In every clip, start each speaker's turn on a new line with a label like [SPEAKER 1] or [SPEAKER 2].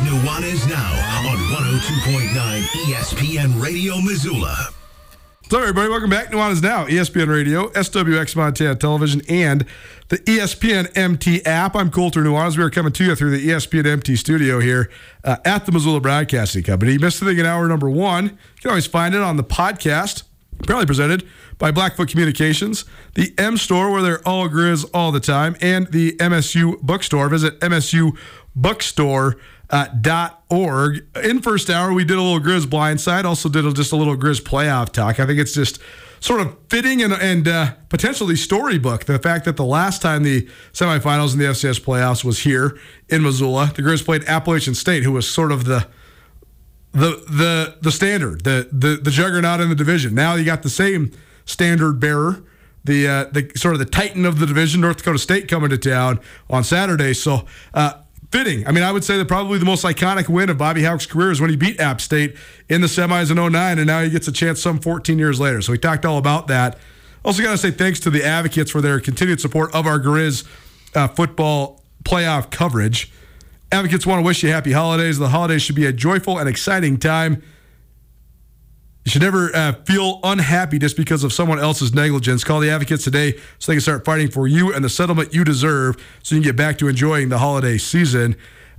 [SPEAKER 1] Is Nuanez Now on 102.9 ESPN Radio Missoula.
[SPEAKER 2] So, everybody, welcome back. Nuanez Now, ESPN Radio, SWX Montana Television, and the ESPN MT app. I'm Colter Nuanez. We are coming to you through the ESPN MT studio here uh, at the Missoula Broadcasting Company. You missed the thing in hour number one. You can always find it on the podcast, proudly presented by Blackfoot Communications, the M Store, where they're all grizz all the time, and the MSU Bookstore. Visit MSU bookstore.org. Uh, In first hour, we did a little Grizz blindside, also did a, just a little Grizz playoff talk. I think it's just sort of fitting and, and uh, potentially storybook. The fact that the last time the semifinals in the FCS playoffs was here in Missoula, the Grizz played Appalachian State, who was sort of the the the the standard, the the the juggernaut in the division. Now you got the same standard bearer the uh, the sort of the titan of the division, North Dakota State, coming to town on Saturday. So uh, fitting. I mean, I would say that probably the most iconic win of Bobby Hauck's career is when he beat App State in the semis in 09, and now he gets a chance some 14 years later. So we talked all about that. Also, got to say thanks to the advocates for their continued support of our Grizz uh, football playoff coverage. Advocates want to wish you happy holidays. The holidays should be a joyful and exciting time. You should never uh, feel unhappy just because of someone else's negligence. Call the advocates today so they can start fighting for you and the settlement you deserve so you can get back to enjoying the holiday season.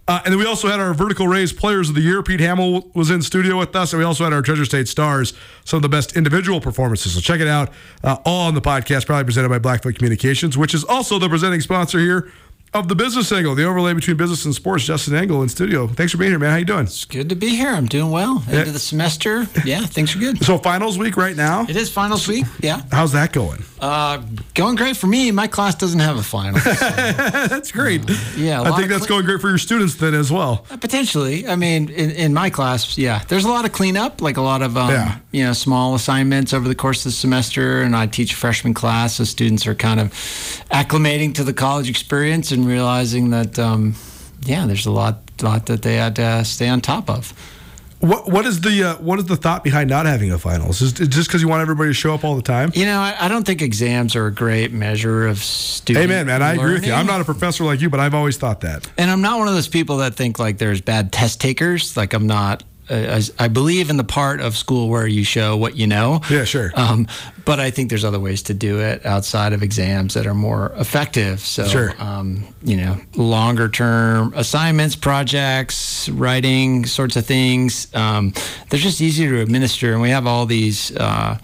[SPEAKER 2] Uh, and then we also had our vertical raise players of the year. Pete Hamill was in studio with us, and we also had our Treasure State stars, some of the best individual performances. So check it out uh, all on the podcast, probably presented by Blackfoot Communications, which is also the presenting sponsor here of the business angle, the overlay between business and sports. Justin Angle in studio. Thanks for being here, man. How you doing?
[SPEAKER 3] It's good to be here. I'm doing well. End of the semester. Yeah, things are good.
[SPEAKER 2] So finals week right now.
[SPEAKER 3] It is finals week. Yeah.
[SPEAKER 2] How's that going?
[SPEAKER 3] Uh, going great for me. My class doesn't have a final. So,
[SPEAKER 2] that's great.
[SPEAKER 3] Uh, yeah,
[SPEAKER 2] I think that's going great for your students then as well.
[SPEAKER 3] Uh, potentially. I mean, in, in, my class, yeah, there's a lot of cleanup, like a lot of um, yeah. you know small assignments over the course of the semester. And I teach a freshman class, so students are kind of acclimating to the college experience and realizing that um, yeah, there's a lot lot that they had to stay on top of.
[SPEAKER 2] What what is the uh, what is the thought behind not having a finals? Is it just because you want everybody to show up all the time?
[SPEAKER 3] You know, I, I, don't think exams are a great measure of student.
[SPEAKER 2] Amen, man. I agree with you. I'm not a professor like you, but I've always thought that.
[SPEAKER 3] And I'm not one of those people that think like there's bad test takers. Like I'm not I believe in the part of school where you show what you know.
[SPEAKER 2] Yeah, sure.
[SPEAKER 3] Um, but I think there's other ways to do it outside of exams that are more effective. So,
[SPEAKER 2] sure.
[SPEAKER 3] um, you know, longer term assignments, projects, writing sorts of things. Um, they're just easier to administer, and we have all these. Uh,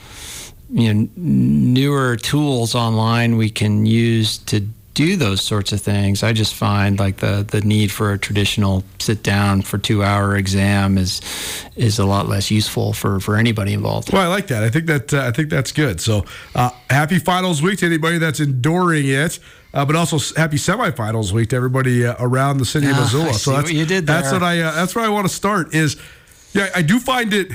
[SPEAKER 3] you know, newer tools online we can use to do those sorts of things. I just find like the the need for a traditional sit down for two hour exam is is a lot less useful for for anybody involved.
[SPEAKER 2] Well, I like that. I think that uh, I think that's good. So uh, happy finals week to anybody that's enduring it. Uh, but also happy semifinals week to everybody uh, around the city of ah, Missoula.
[SPEAKER 3] so
[SPEAKER 2] that's
[SPEAKER 3] what you did
[SPEAKER 2] there. That's what I. Uh, that's where I want to start. Is yeah, I do find it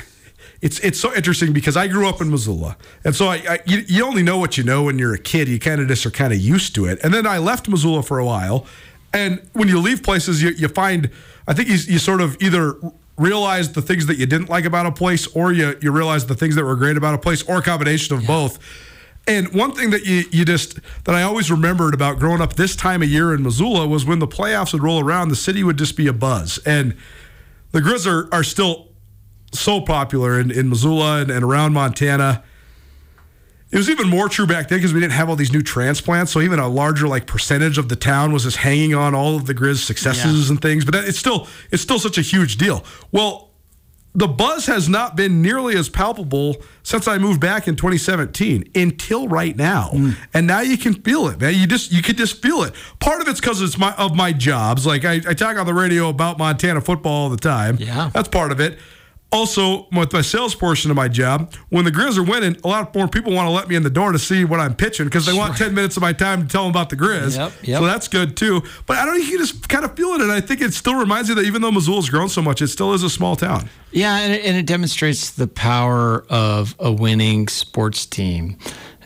[SPEAKER 2] it's it's so interesting because I grew up in Missoula, and so I, I you, you, only know what you know when you're a kid. You kind of just are kind of used to it. And then I left Missoula for a while, and when you leave places, you, you find I think you, you sort of either realize the things that you didn't like about a place, or you you realize the things that were great about a place, or a combination of yeah. both. And one thing that you, you just that I always remembered about growing up this time of year in Missoula was when the playoffs would roll around, the city would just be a buzz. And the Grizz are, are still so popular in, in Missoula and, and around Montana. It was even more true back then because we didn't have all these new transplants. So even a larger like percentage of the town was just hanging on all of the Grizz successes yeah. and things. But that, it's still it's still such a huge deal. Well, the buzz has not been nearly as palpable since I moved back in 2017 until right now. Mm. And now you can feel it, man. You just you can just feel it. Part of it's because it's my of my jobs. Like I, I talk on the radio about Montana football all the time.
[SPEAKER 3] Yeah,
[SPEAKER 2] that's part of it also with my sales portion of my job, when the Grizz are winning, a lot more people want to let me in the door to see what I'm pitching because they want 10 minutes of my time to tell them about the Grizz.
[SPEAKER 3] Yep, yep.
[SPEAKER 2] So that's good too. But I don't know, you just kind of feel it. And I think it still reminds you that even though Missoula's grown so much, it still is a small town.
[SPEAKER 3] Yeah, and it, and it demonstrates the power of a winning sports team.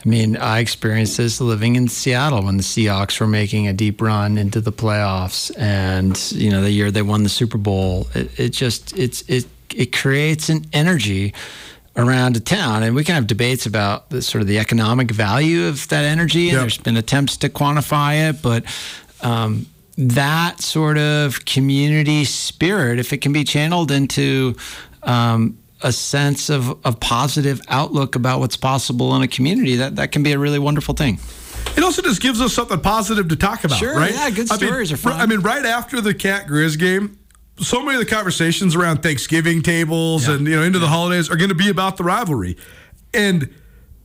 [SPEAKER 3] I mean, I experienced this living in Seattle when the Seahawks were making a deep run into the playoffs, and you know the year they won the Super Bowl. It, it just it's it it creates an energy around a town, and we can have debates about the sort of the economic value of that energy. And
[SPEAKER 2] Yep.
[SPEAKER 3] there's been attempts to quantify it, but um, that sort of community spirit, if it can be channeled into um, a sense of, of positive outlook about what's possible in a community, that, that can be a really wonderful thing.
[SPEAKER 2] It also just gives us something positive to talk about,
[SPEAKER 3] Sure,
[SPEAKER 2] right?
[SPEAKER 3] yeah, good
[SPEAKER 2] I mean,
[SPEAKER 3] stories are fun.
[SPEAKER 2] I mean, right after the Cat Grizz game, so many of the conversations around Thanksgiving tables and you know into the holidays are going to be about the rivalry. And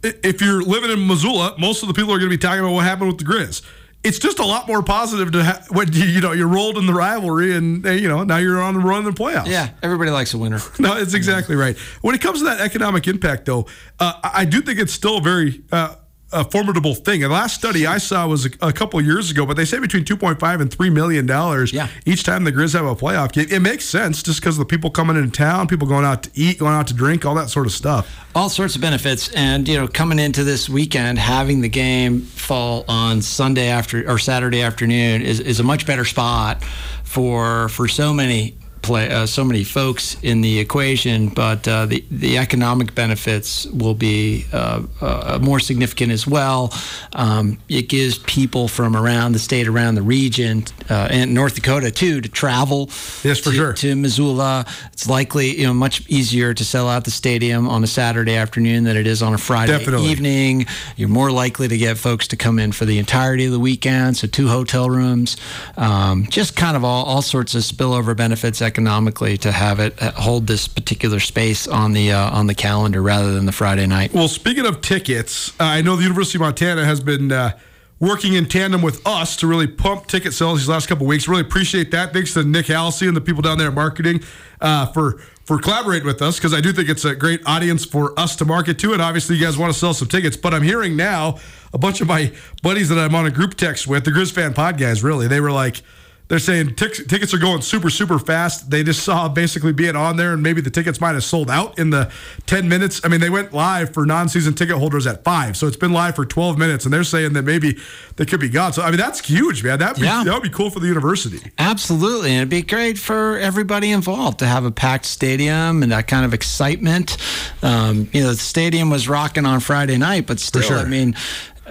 [SPEAKER 2] if you're living in Missoula, most of the people are going to be talking about what happened with the Grizz. It's just a lot more positive to ha- when you, you know you're rolled in the rivalry and you know now you're on the run in the playoffs.
[SPEAKER 3] Yeah, everybody likes a winner.
[SPEAKER 2] No, it's exactly right. When it comes to that economic impact, though, uh, I I do think it's still very uh, a formidable thing. And the last study I saw was a, a couple of years ago, but they say between 2.5 and 3 million dollars
[SPEAKER 3] Yeah.
[SPEAKER 2] each time the Grizz have a playoff game. It makes sense just because of the people coming into town, people going out to eat, going out to drink, all that sort of stuff.
[SPEAKER 3] all sorts of benefits and you know coming into this weekend having the game fall on sunday after or saturday afternoon is, is a much better spot for for so many play uh, so many folks in the equation but uh, the the economic benefits will be uh, uh, more significant as well um, it gives people from around the state around the region uh, and North Dakota too to travel
[SPEAKER 2] Yes, for
[SPEAKER 3] to-
[SPEAKER 2] sure.
[SPEAKER 3] to Missoula. It's likely, you know, much easier to sell out the stadium on a Saturday afternoon than it is on a Friday
[SPEAKER 2] Definitely.
[SPEAKER 3] evening. You're more likely to get folks to come in for the entirety of the weekend. So two hotel rooms, um, just kind of all, all sorts of spillover benefits economically to have it uh, hold this particular space on the uh, on the calendar rather than the Friday night.
[SPEAKER 2] Well, speaking of tickets, uh, I know the University of Montana has been uh, working in tandem with us to really pump ticket sales these last couple weeks. Really appreciate that. Thanks to Nick Halsey and the people down there at marketing uh, for for collaborating with us because I do think it's a great audience for us to market to. And obviously, you guys want to sell some tickets. But I'm hearing now a bunch of my buddies that I'm on a group text with, the Grizz fan pod guys, really, they were like. They're saying tic- tickets are going super, super fast. They just saw basically being on there, and maybe the tickets might have sold out in the 10 minutes. I mean, they went live for non season ticket holders at five. So it's been live for 12 minutes, and they're saying that maybe they could be gone. So, I mean, that's huge, man. That'd be,
[SPEAKER 3] Yeah.
[SPEAKER 2] that would be cool for the university.
[SPEAKER 3] Absolutely. And it'd be great for everybody involved to have a packed stadium and that kind of excitement. Um, you know, the stadium was rocking on Friday night, but still,
[SPEAKER 2] sure.
[SPEAKER 3] I mean,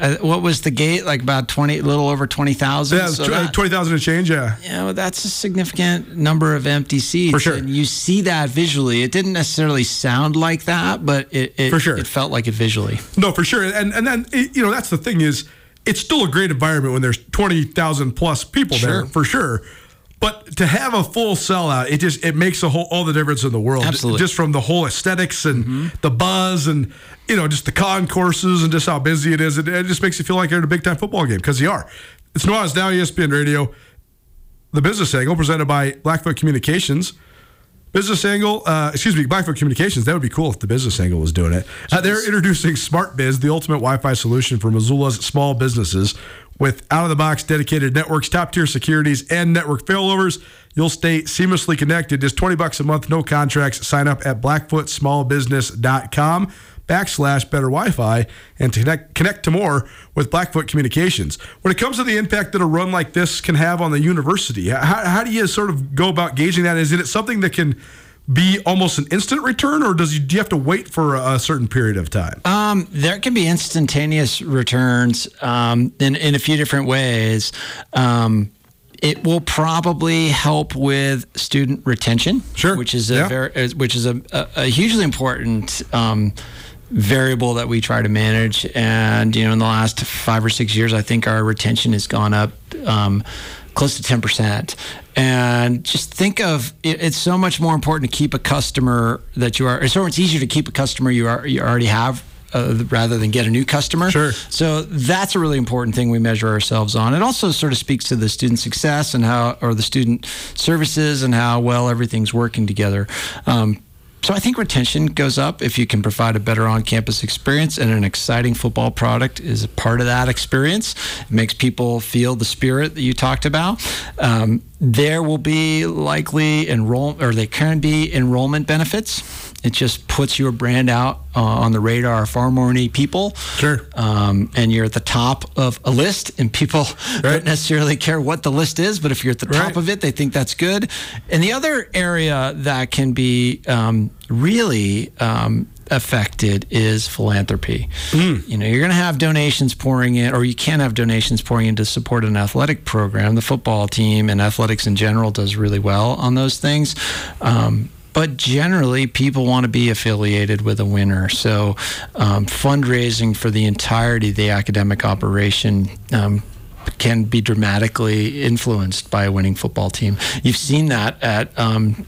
[SPEAKER 3] uh, what was the gate? Like about 20, a little over 20,000?
[SPEAKER 2] Yeah,
[SPEAKER 3] So that-
[SPEAKER 2] 20,000 to change, yeah.
[SPEAKER 3] you know, that's a significant number of empty seats.
[SPEAKER 2] For sure.
[SPEAKER 3] And you see that visually. It didn't necessarily sound like that, but it, it,
[SPEAKER 2] For sure.
[SPEAKER 3] it felt like it visually.
[SPEAKER 2] No, for sure. And and then it- you know that's the thing is it's still a great environment when there's twenty thousand plus people there for sure. But to have a full sellout, it just it makes a whole all the difference in the world.
[SPEAKER 3] Absolutely. Mm-hmm.
[SPEAKER 2] Just from the whole aesthetics and the buzz and you know just the concourses and just how busy it is. It, it just makes you feel like you're at a big time football game because you are. It's Nuanez Now ESPN Radio, the business angle presented by Blackfoot Communications. Business Angle, uh, excuse me, Blackfoot Communications. That would be cool if the Business Angle was doing it. Uh, they're introducing Smart Biz, the ultimate Wi-Fi solution for Missoula's small businesses, with out-of-the-box dedicated networks, top-tier securities, and network failovers. You'll stay seamlessly connected. Just twenty bucks a month, no contracts. Sign up at blackfootsmallbusiness.com backslash better Wi-Fi and connect, connect to more with Blackfoot Communications. When it comes to the impact that a run like this can have on the university, how, how do you sort of go about gauging that? Is it something that can be almost an instant return, or does you, do you have to wait for a, certain period of time?
[SPEAKER 3] Um, there can be instantaneous returns um, in, in a few different ways. Um, it will probably help with student retention,
[SPEAKER 2] Sure.
[SPEAKER 3] which is a
[SPEAKER 2] Yeah.
[SPEAKER 3] very, which is a, a, a hugely important um, variable that we try to manage. And you know, in the last five or six years, I think our retention has gone up. Um, close to 10% and just think of it, it's so much more important to keep a customer that you are it's so much easier to keep a customer you are you already have uh, rather than get a new customer.
[SPEAKER 2] Sure.
[SPEAKER 3] so that's a really important thing we measure ourselves on. It also sort of speaks to the student success and how or the student services and how well everything's working together. Um, so I think retention goes up if you can provide a better on-campus experience, and an exciting football product is a part of that experience. It makes people feel the spirit that you talked about. Um, there will be likely enroll, or there can be enrollment benefits. It just puts your brand out uh, on the radar of far more many people.
[SPEAKER 2] Sure.
[SPEAKER 3] Um, and you're at the top of a list, and people
[SPEAKER 2] Right.
[SPEAKER 3] don't necessarily care what the list is, but if you're at the top
[SPEAKER 2] Right.
[SPEAKER 3] of it, they think that's good. And the other area that can be um, really um, affected is philanthropy. You know, you're going to have donations pouring in, or you can have donations pouring in to support an athletic program. The football team and athletics in general does really well on those things. Um, but generally, people want to be affiliated with a winner. So, um, fundraising for the entirety of the academic operation um, can be dramatically influenced by a winning football team. You've seen that at um,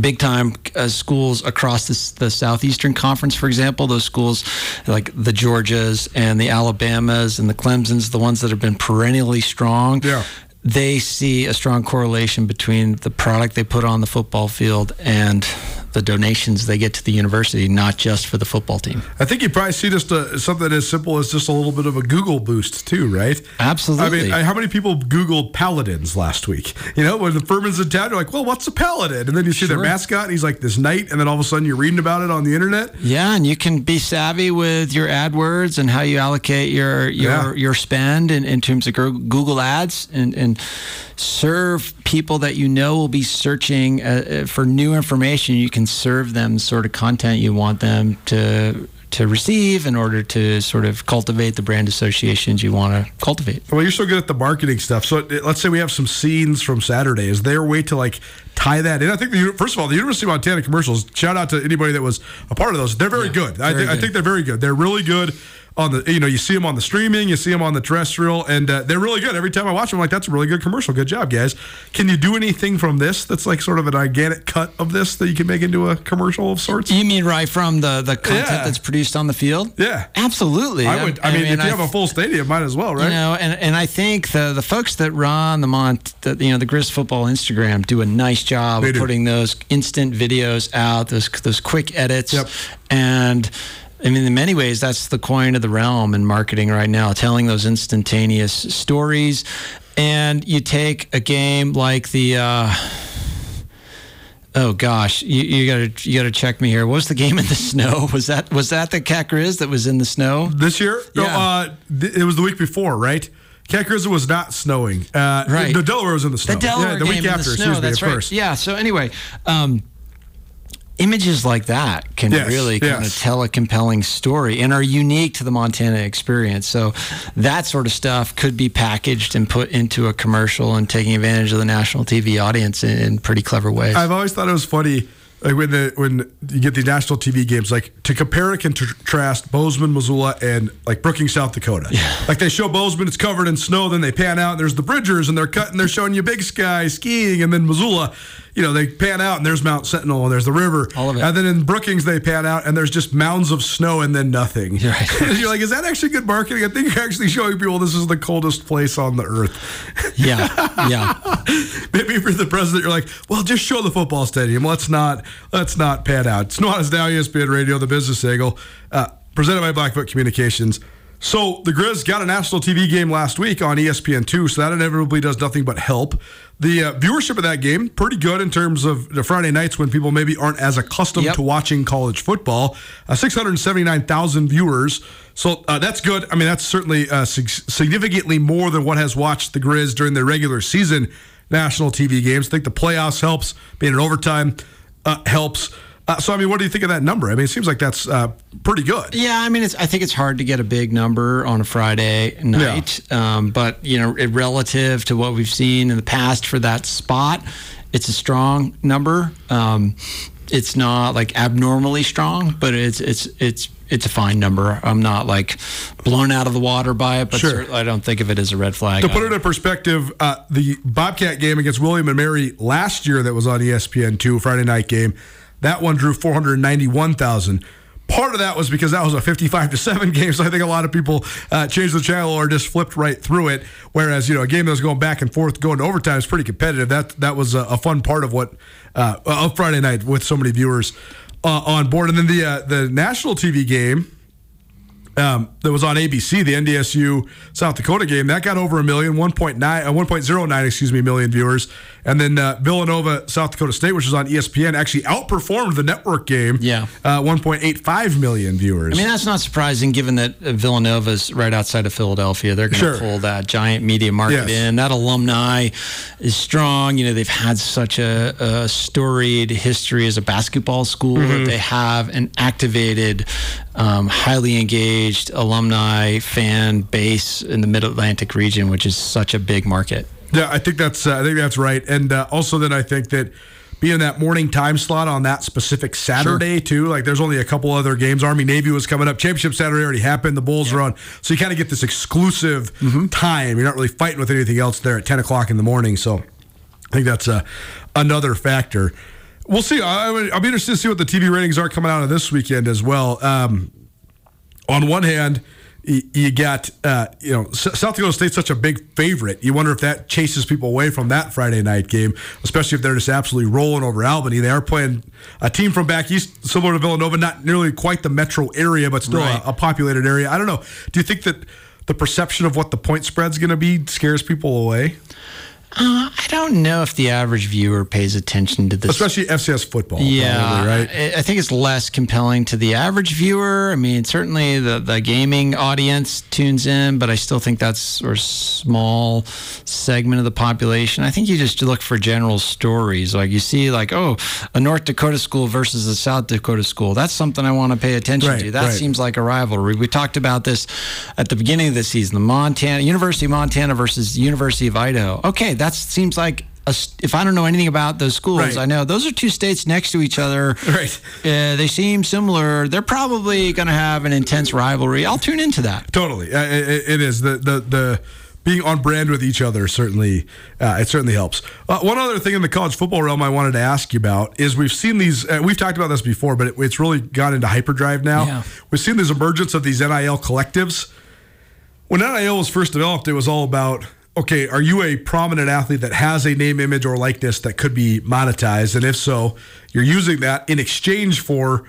[SPEAKER 3] big time uh, schools across the southeastern conference for example those schools like the georgias and the alabamas and the clemsons the ones that have been perennially strong
[SPEAKER 2] Yeah.
[SPEAKER 3] They see a strong correlation between the product they put on the football field and the donations they get to the university not just for the football team
[SPEAKER 2] I think you probably see just a, something as simple as just a little bit of a Google boost too, right?
[SPEAKER 3] Absolutely.
[SPEAKER 2] I mean, I, how many people Googled paladins last week? You know, when the Furman's in town, you're like, "Well, what's a paladin?" And then you see their mascot, and he's like this knight, and then all of a sudden you're reading about it on the internet.
[SPEAKER 3] Yeah, and you can be savvy with your AdWords and how you allocate your your
[SPEAKER 2] Yeah.
[SPEAKER 3] your spend in, in terms of Google Ads and and serve people that you know will be searching uh, uh, for new information. You can serve them the sort of content you want them to to receive in order to sort of cultivate the brand associations you want to cultivate.
[SPEAKER 2] Well, you're so good at the marketing stuff. So uh, let's say we have some scenes from Saturday. Is there a way to like tie that in? I think the first of all, the University of Montana commercials. Shout out to anybody that was a part of those. They're very
[SPEAKER 3] Yeah,
[SPEAKER 2] good. I,
[SPEAKER 3] very
[SPEAKER 2] thi- I think they're very good. They're really good on the. You know, you see them on the streaming, you see them on the terrestrial, and uh, they're really good. Every time I watch them, I'm like, that's a really good commercial. Good job, guys. Can you do anything from this that's like sort of an organic cut of this that you can make into a commercial of sorts?
[SPEAKER 3] You mean right from the the content
[SPEAKER 2] Yeah.
[SPEAKER 3] that's produced on the field?
[SPEAKER 2] Yeah.
[SPEAKER 3] absolutely.
[SPEAKER 2] I would. I mean, if you
[SPEAKER 3] I
[SPEAKER 2] have a full stadium, might as well, right?
[SPEAKER 3] You know, and, and I think the the folks that run the Mont, the, you know, the Grizz football Instagram do a nice job
[SPEAKER 2] They
[SPEAKER 3] of
[SPEAKER 2] do.
[SPEAKER 3] putting those instant videos out, those those quick edits,
[SPEAKER 2] Yep.
[SPEAKER 3] and. I mean, in many ways, that's the coin of the realm in marketing right now, telling those instantaneous stories. And you take a game like the, uh, oh gosh, you, you gotta you gotta check me here. What was the game in the snow? Was that was that the Cat Grizz that was in the snow?
[SPEAKER 2] This year? No, uh, th- it was the week before, right? Cat was not snowing. Uh,
[SPEAKER 3] Right.
[SPEAKER 2] The Delaware was in the snow.
[SPEAKER 3] The Delaware
[SPEAKER 2] yeah, the
[SPEAKER 3] game
[SPEAKER 2] week
[SPEAKER 3] in
[SPEAKER 2] after,
[SPEAKER 3] the
[SPEAKER 2] excuse
[SPEAKER 3] snow.
[SPEAKER 2] me,
[SPEAKER 3] that's
[SPEAKER 2] of
[SPEAKER 3] right.
[SPEAKER 2] course.
[SPEAKER 3] Yeah. So anyway, um, images like that can
[SPEAKER 2] Yes,
[SPEAKER 3] really kind of tell a compelling story and are unique to the Montana experience. So that sort of stuff could be packaged and put into a commercial and taking advantage of the national TV audience in, in pretty clever ways.
[SPEAKER 2] I've always thought it was funny. Like when the when you get the national TV games, like to compare and contrast Bozeman, Missoula, and like Brookings, South Dakota. Yeah. Like they show Bozeman, it's covered in snow. Then they pan out, and there's the Bridgers, and they're cutting. They're showing you Big Sky skiing, and then Missoula, you know, they pan out, and there's Mount Sentinel, and there's the river.
[SPEAKER 3] All of it.
[SPEAKER 2] And then in Brookings, they pan out, and there's just mounds of snow, and then nothing.
[SPEAKER 3] You're right.
[SPEAKER 2] You're like, is that actually good marketing? I think you're actually showing people this is the coldest place on the earth.
[SPEAKER 3] yeah. Yeah.
[SPEAKER 2] Maybe if you're the president, you're like, well, just show the football stadium. Let's not let's not pan out. It's Nuanez Now ESPN Radio, the business angle, uh, presented by Blackfoot Communications. So the Grizz got a national TV game last week on E ESPN two, so that inevitably does nothing but help. The uh, viewership of that game pretty good in terms of the Friday nights when people maybe aren't as accustomed
[SPEAKER 3] Yep.
[SPEAKER 2] to watching college football. Uh, Six hundred seventy nine thousand viewers. So uh, that's good. I mean, that's certainly uh, sig- significantly more than what has watched the Grizz during their regular season national TV games. I think the playoffs helps. Being in overtime uh, helps. Uh, so, I mean, what do you think of that number? I mean, it seems like that's uh, pretty good.
[SPEAKER 3] Yeah, I mean, it's. I think it's hard to get a big number on a Friday night, um, but you know, it, relative to what we've seen in the past for that spot, it's a strong number. Um, it's not like abnormally strong, but it's it's it's it's a fine number. I'm not like blown out of the water by it, but
[SPEAKER 2] Sure.
[SPEAKER 3] certainly I don't think of it as a red flag.
[SPEAKER 2] To put it in perspective, uh, the Bobcat game against William and Mary last year that was on ESPN two Friday night game, that one drew four hundred ninety one thousand. Part of that was because that was a fifty-five to seven game, so I think a lot of people uh, changed the channel or just flipped right through it. Whereas you know a game that was going back and forth, going to overtime is pretty competitive. That that was a, a fun part of what uh, of Friday night with so many viewers. uh, on board. And then the uh, the national TV game um, that was on ABC, the NDSU South Dakota game, that got over a million, 1.9, uh, 1.09, excuse me, million viewers. And then uh, Villanova South Dakota State, which was on ESPN, actually outperformed the network game.
[SPEAKER 3] Yeah.
[SPEAKER 2] Uh, 1.85 million viewers.
[SPEAKER 3] I mean, that's not surprising given that uh, Villanova's right outside of Philadelphia. They're going to
[SPEAKER 2] Sure.
[SPEAKER 3] pull that giant media market
[SPEAKER 2] Yes.
[SPEAKER 3] in. That alumni is strong. You know, they've had such a, a storied history as a basketball school.
[SPEAKER 2] Mm-hmm.
[SPEAKER 3] They have an activated, um, highly engaged alumni fan base in the Mid Atlantic region, which is such a big market.
[SPEAKER 2] Yeah, I think that's uh, I think that's right, and uh, also then I think that being that morning time slot on that specific Saturday too. Like, there's only a couple other games. Army Navy was coming up. Championship Saturday already happened. The Bulls are on, so you kind of get this exclusive time. You're not really fighting with anything else there at 10 o'clock in the morning. So I think that's uh, another factor. We'll see. I, I I'll be interested to see what the TV ratings are coming out of this weekend as well. Um, on one hand, you got uh, you know South Dakota State's such a big favorite. You wonder if that chases people away from that Friday night game, especially if they're just absolutely rolling over Albany. They are playing a team from back east, similar to Villanova, not nearly quite the metro area, but still
[SPEAKER 3] Right.
[SPEAKER 2] a, a populated area. I don't know. Do you think that the perception of what the point spread's going to be scares people away,
[SPEAKER 3] Uh, I don't know if the average viewer pays attention to this.
[SPEAKER 2] especially FCS football?
[SPEAKER 3] Yeah,
[SPEAKER 2] probably, right.
[SPEAKER 3] I, I think it's less compelling to the average viewer. I mean, certainly the, the gaming audience tunes in, but I still think that's a small segment of the population. I think you just look for general stories. Like you see, like, oh, a North Dakota school versus a South Dakota school. That's something I want to pay attention
[SPEAKER 2] Right,
[SPEAKER 3] to. That
[SPEAKER 2] right.
[SPEAKER 3] seems like a rivalry. We talked about this at the beginning of the season. The Montana University of Montana versus University of Idaho. Okay, that seems like. A, if I don't know anything about those schools,
[SPEAKER 2] Right.
[SPEAKER 3] I know those are two states next to each other.
[SPEAKER 2] Right.
[SPEAKER 3] Uh, they seem similar. They're probably going to have an intense rivalry. I'll tune into that.
[SPEAKER 2] Totally, uh, it, it is the the the being on brand with each other certainly uh, it certainly helps. Uh, one other thing in the college football realm I wanted to ask you about is we've seen these. Uh, we've talked about this before, but it, it's really gone into hyperdrive now.
[SPEAKER 3] Yeah.
[SPEAKER 2] We've seen this emergence of these NIL collectives. When NIL was first developed, it was all about okay, are you a prominent athlete that has a name, image, or likeness that could be monetized? And if so, you're using that in exchange for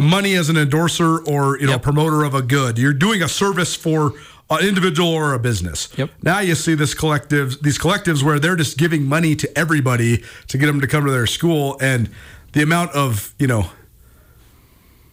[SPEAKER 2] money as an endorser or you know
[SPEAKER 3] Yep.
[SPEAKER 2] promoter of a good. You're doing a service for an individual or a business.
[SPEAKER 3] Yep.
[SPEAKER 2] Now you see this collectives, these collectives where they're just giving money to everybody to get them to come to their school, and the amount of you know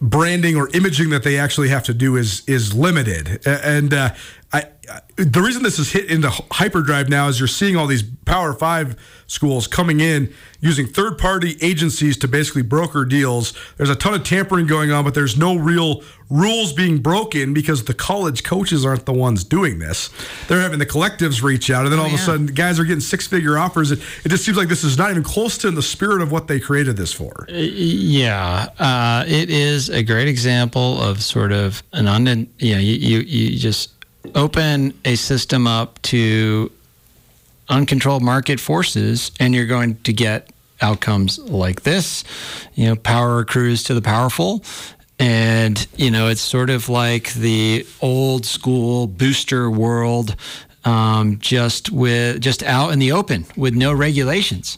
[SPEAKER 2] branding or imaging that they actually have to do is is limited. And uh, I, I, the reason this is hit into hyperdrive now is you're seeing all these Power Five schools coming in using third party agencies to basically broker deals. There's a ton of tampering going on, but there's no real rules being broken because the college coaches aren't the ones doing this. They're having the collectives reach out, and then all of a
[SPEAKER 3] yeah.
[SPEAKER 2] sudden, guys are getting six figure offers. It, it just seems like this is not even close to in the spirit of what they created this for.
[SPEAKER 3] Yeah, uh, it is a great example of sort of an un. You know, you, you you just open a system up to uncontrolled market forces, and you're going to get outcomes like this. You know, power accrues to the powerful. And, you know, it's sort of like the old school booster world, um, just with just out in the open with no regulations.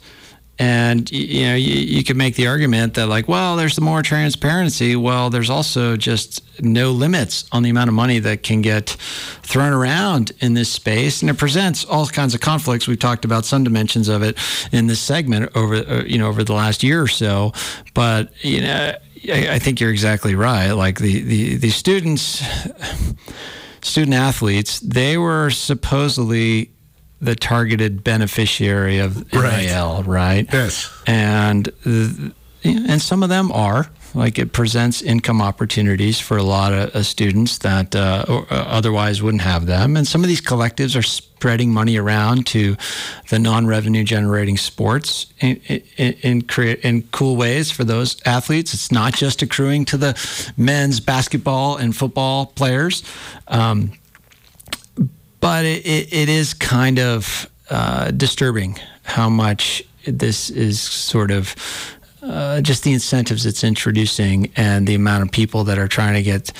[SPEAKER 3] And you know, you, you could make the argument that like, well, there's more transparency. Well, there's also just no limits on the amount of money that can get thrown around in this space, and it presents all kinds of conflicts. We've talked about some dimensions of it in this segment over, uh, you know, over the last year or so. But you know, I, I think you're exactly right. Like the the the students student athletes, they were supposedly the targeted beneficiary of
[SPEAKER 2] Right.
[SPEAKER 3] NIL, right?
[SPEAKER 2] Yes.
[SPEAKER 3] And and some of them are like it presents income opportunities for a lot of uh, students that uh, or, uh, otherwise wouldn't have them. And some of these collectives are spreading money around to the non-revenue generating sports in in, in, in cool ways for those athletes. It's not just accruing to the men's basketball and football players. Um, but it, it, it is kind of uh, disturbing how much this is sort of uh, just the incentives it's introducing and the amount of people that are trying to get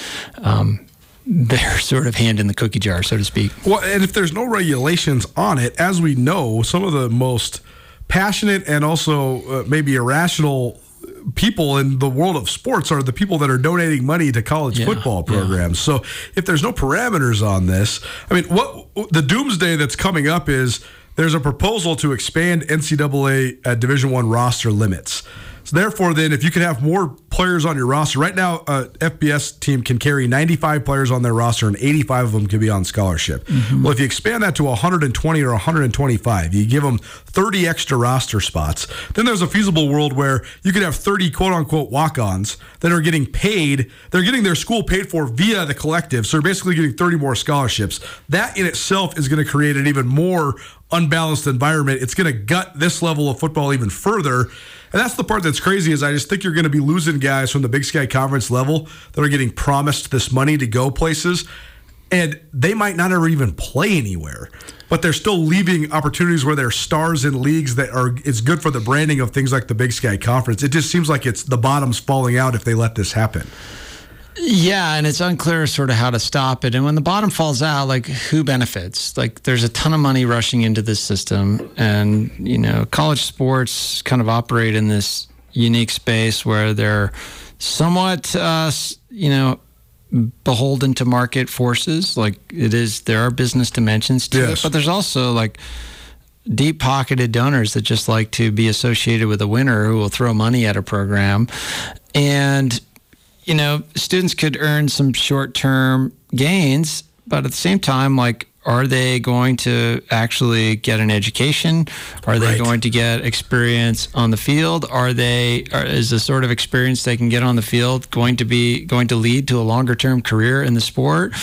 [SPEAKER 3] um, their sort of hand in the cookie jar, so to speak.
[SPEAKER 2] Well, and if there's no regulations on it, as we know, some of the most passionate and also uh, maybe irrational people in the world of sports are the people that are donating money to college
[SPEAKER 3] Yeah,
[SPEAKER 2] football programs. So if there's no parameters on this, I mean, what the doomsday that's coming up is there's a proposal to expand NCAA uh, Division One roster limits. So therefore, then, if you can have more players on your roster, right now, uh, a FBS team can carry 95 players on their roster, and 85 of them can be on scholarship. Mm-hmm. Well, if you expand that to 120 or 125, you give them 30 extra roster spots. Then there's a feasible world where you could have 30 quote unquote walk-ons that are getting paid. They're getting their school paid for via the collective, so they're basically getting 30 more scholarships. That in itself is going to create an even more unbalanced environment. It's going to gut this level of football even further. And that's the part that's crazy is I just think you're going to be losing guys from the Big Sky Conference level that are getting promised this money to go places and they might not ever even play anywhere. But they're still leaving opportunities where they're stars in leagues that are it's good for the branding of things like the Big Sky Conference. It just seems like it's the bottom's falling out if they let this happen.
[SPEAKER 3] Yeah, and it's unclear sort of how to stop it. And when the bottom falls out, like who benefits? Like there's a ton of money rushing into this system, and you know, college sports kind of operate in this unique space where they're somewhat, uh, you know, beholden to market forces. Like it is, there are business dimensions to
[SPEAKER 2] Yes.
[SPEAKER 3] it, but there's also like deep pocketed donors that just like to be associated with a winner who will throw money at a program. And, you know, students could earn some short term gains, but at the same time, like, are they going to actually get an education? Are they
[SPEAKER 2] Right.
[SPEAKER 3] going to get experience on the field? Are they are, is the sort of experience they can get on the field going to be going to lead to a longer term career in the sport?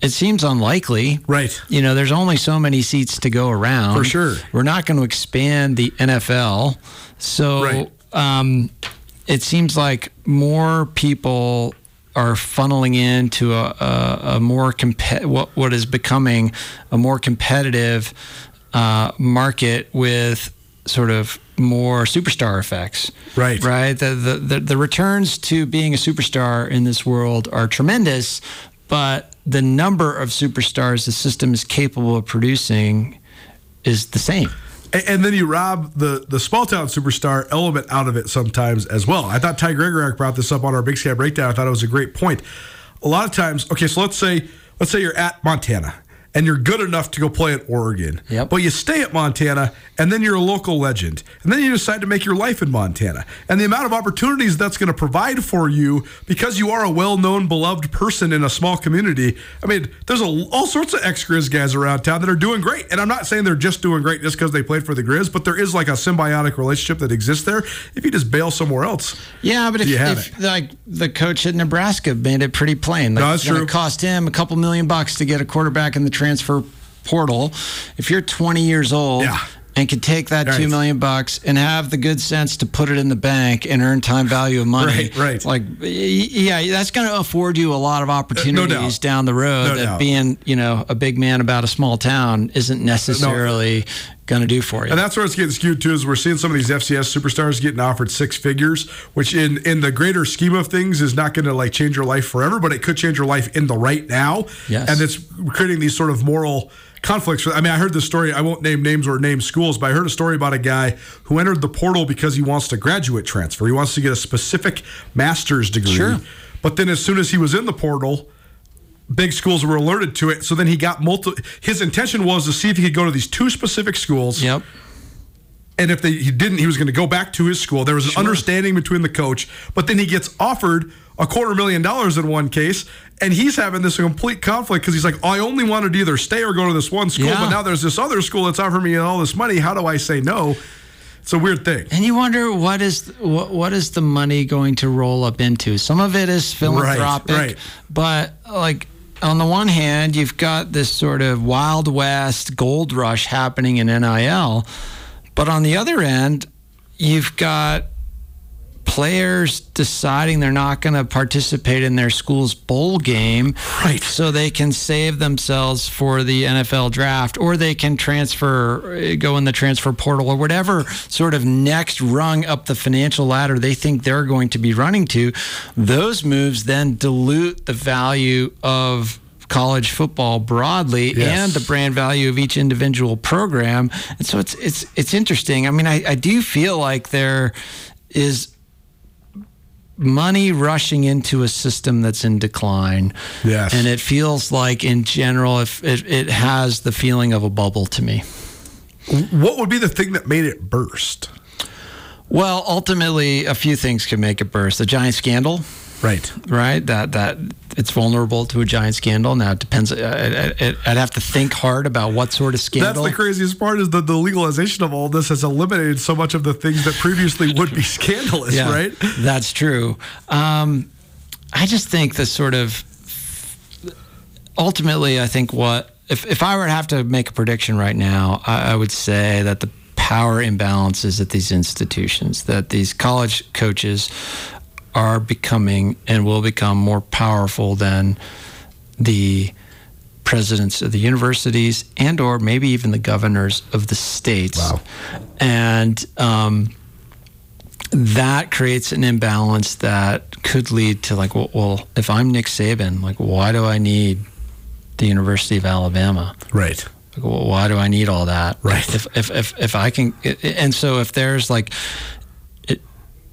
[SPEAKER 3] It seems unlikely.
[SPEAKER 2] Right.
[SPEAKER 3] You know, there's only so many seats to go around.
[SPEAKER 2] For sure.
[SPEAKER 3] We're not going to expand the NFL. So
[SPEAKER 2] Right.
[SPEAKER 3] um, it seems like more people are funneling into a, a, a more compe- what, what is becoming a more competitive uh, market with sort of more superstar effects.
[SPEAKER 2] Right.
[SPEAKER 3] Right. The, the, the, the returns to being a superstar in this world are tremendous, but the number of superstars the system is capable of producing is the same.
[SPEAKER 2] And then you rob the the small town superstar element out of it sometimes as well. I thought Ty Gregorak brought this up on our Big Sky breakdown. I thought it was a great point. A lot of times, okay, so let's say let's say you're at Montana and you're good enough to go play at Oregon.
[SPEAKER 3] Yep.
[SPEAKER 2] But you stay at Montana and then you're a local legend. And then you decide to make your life in Montana. And the amount of opportunities that's going to provide for you because you are a well-known beloved person in a small community. I mean, there's a, all sorts of ex-Grizz guys around town that are doing great. And I'm not saying they're just doing great just because they played for the Grizz, but there is like a symbiotic relationship that exists there. If you just bail somewhere else,
[SPEAKER 3] Yeah, but if,
[SPEAKER 2] You have
[SPEAKER 3] if like the coach at Nebraska made it pretty plain, like
[SPEAKER 2] No, that's true.
[SPEAKER 3] cost him a couple million bucks to get a quarterback in the transfer portal. If you're 20 years old.
[SPEAKER 2] Yeah.
[SPEAKER 3] And could take that
[SPEAKER 2] Right.
[SPEAKER 3] two million bucks and have the good sense to put it in the bank and earn time value of money.
[SPEAKER 2] Right, right.
[SPEAKER 3] Like, yeah, that's going to afford you a lot of uh, opportunities down the road
[SPEAKER 2] No
[SPEAKER 3] that
[SPEAKER 2] doubt.
[SPEAKER 3] being, you know, a big man about a small town isn't necessarily going to do for you.
[SPEAKER 2] And that's where it's getting skewed too. Is we're seeing some of these FCS superstars getting offered six figures, which in in the greater scheme of things is not going to like change your life forever, but it could change your life in the right now.
[SPEAKER 3] Yes.
[SPEAKER 2] And it's creating these sort of moral conflicts. I mean, I heard this story. I won't name names or name schools, but I heard a story about a guy who entered the portal because he wants to graduate transfer. He wants to get a specific master's degree.
[SPEAKER 3] Sure.
[SPEAKER 2] But then as soon as he was in the portal, big schools were alerted to it. So then he got multiple. His intention was to see if he could go to these two specific schools.
[SPEAKER 3] yep.
[SPEAKER 2] And if they, he didn't, he was going to go back to his school. There was an understanding between the coach, but then he gets offered a quarter million dollars in one case, and he's having this complete conflict because he's like, I only wanted to either stay or go to this one school,
[SPEAKER 3] Yeah.
[SPEAKER 2] but now there's this other school that's offering me all this money. How do I say no? It's a weird thing.
[SPEAKER 3] And you wonder what is what what is the money going to roll up into? Some of it is philanthropic,
[SPEAKER 2] right.
[SPEAKER 3] but like on the one hand, you've got this sort of wild west gold rush happening in NIL, but on the other end, you've got players deciding they're not going to participate in their school's bowl game
[SPEAKER 2] Right.
[SPEAKER 3] so they can save themselves for the NFL draft or they can transfer uh, go in the transfer portal or whatever sort of next rung up the financial ladder they think they're going to be running to those moves then dilute the value of college football broadly
[SPEAKER 2] Yes.
[SPEAKER 3] and the brand value of each individual program and so it's it's it's interesting i mean i, I do feel like there is money rushing into a system that's in decline.
[SPEAKER 2] Yes.
[SPEAKER 3] And it feels like, in general, if it, it has the feeling of a bubble to me.
[SPEAKER 2] What would be the thing that made it burst?
[SPEAKER 3] Well, ultimately, a few things can make it burst. The giant scandal,
[SPEAKER 2] Right.
[SPEAKER 3] right? That that it's vulnerable to a giant scandal. Now it depends. I, I, I'd have to think hard about what sort of scandal.
[SPEAKER 2] That's the craziest part is that the legalization of all this has eliminated so much of the things that previously would be scandalous,
[SPEAKER 3] yeah,
[SPEAKER 2] right?
[SPEAKER 3] That's true. Um, I just think the sort of ultimately, I think what if if I were to have to make a prediction right now, I, I would say that the power imbalances at these institutions, that these college coaches are becoming and will become more powerful than the presidents of the universities and or maybe even the governors of the states
[SPEAKER 2] Wow.
[SPEAKER 3] and um, that creates an imbalance that could lead to like well, well if i'm nick saban like why do i need the university of alabama
[SPEAKER 2] Right.
[SPEAKER 3] like, well, why do I need all that?
[SPEAKER 2] Right.
[SPEAKER 3] If if if, if I can, and so if there's like,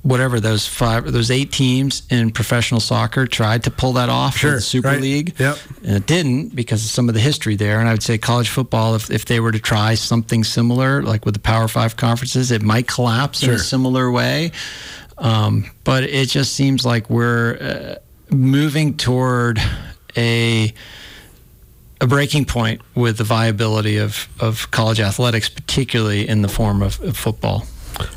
[SPEAKER 3] whatever those five, those eight teams in professional soccer tried to pull that off
[SPEAKER 2] Sure,
[SPEAKER 3] with the Super
[SPEAKER 2] right.
[SPEAKER 3] League,
[SPEAKER 2] Yep.
[SPEAKER 3] and it didn't because of some of the history there. And I would say college football, if if they were to try something similar, like with the Power Five conferences, it might collapse in a similar way. Um, but it just seems like we're uh, moving toward a a breaking point with the viability of, of college athletics, particularly in the form of, of football.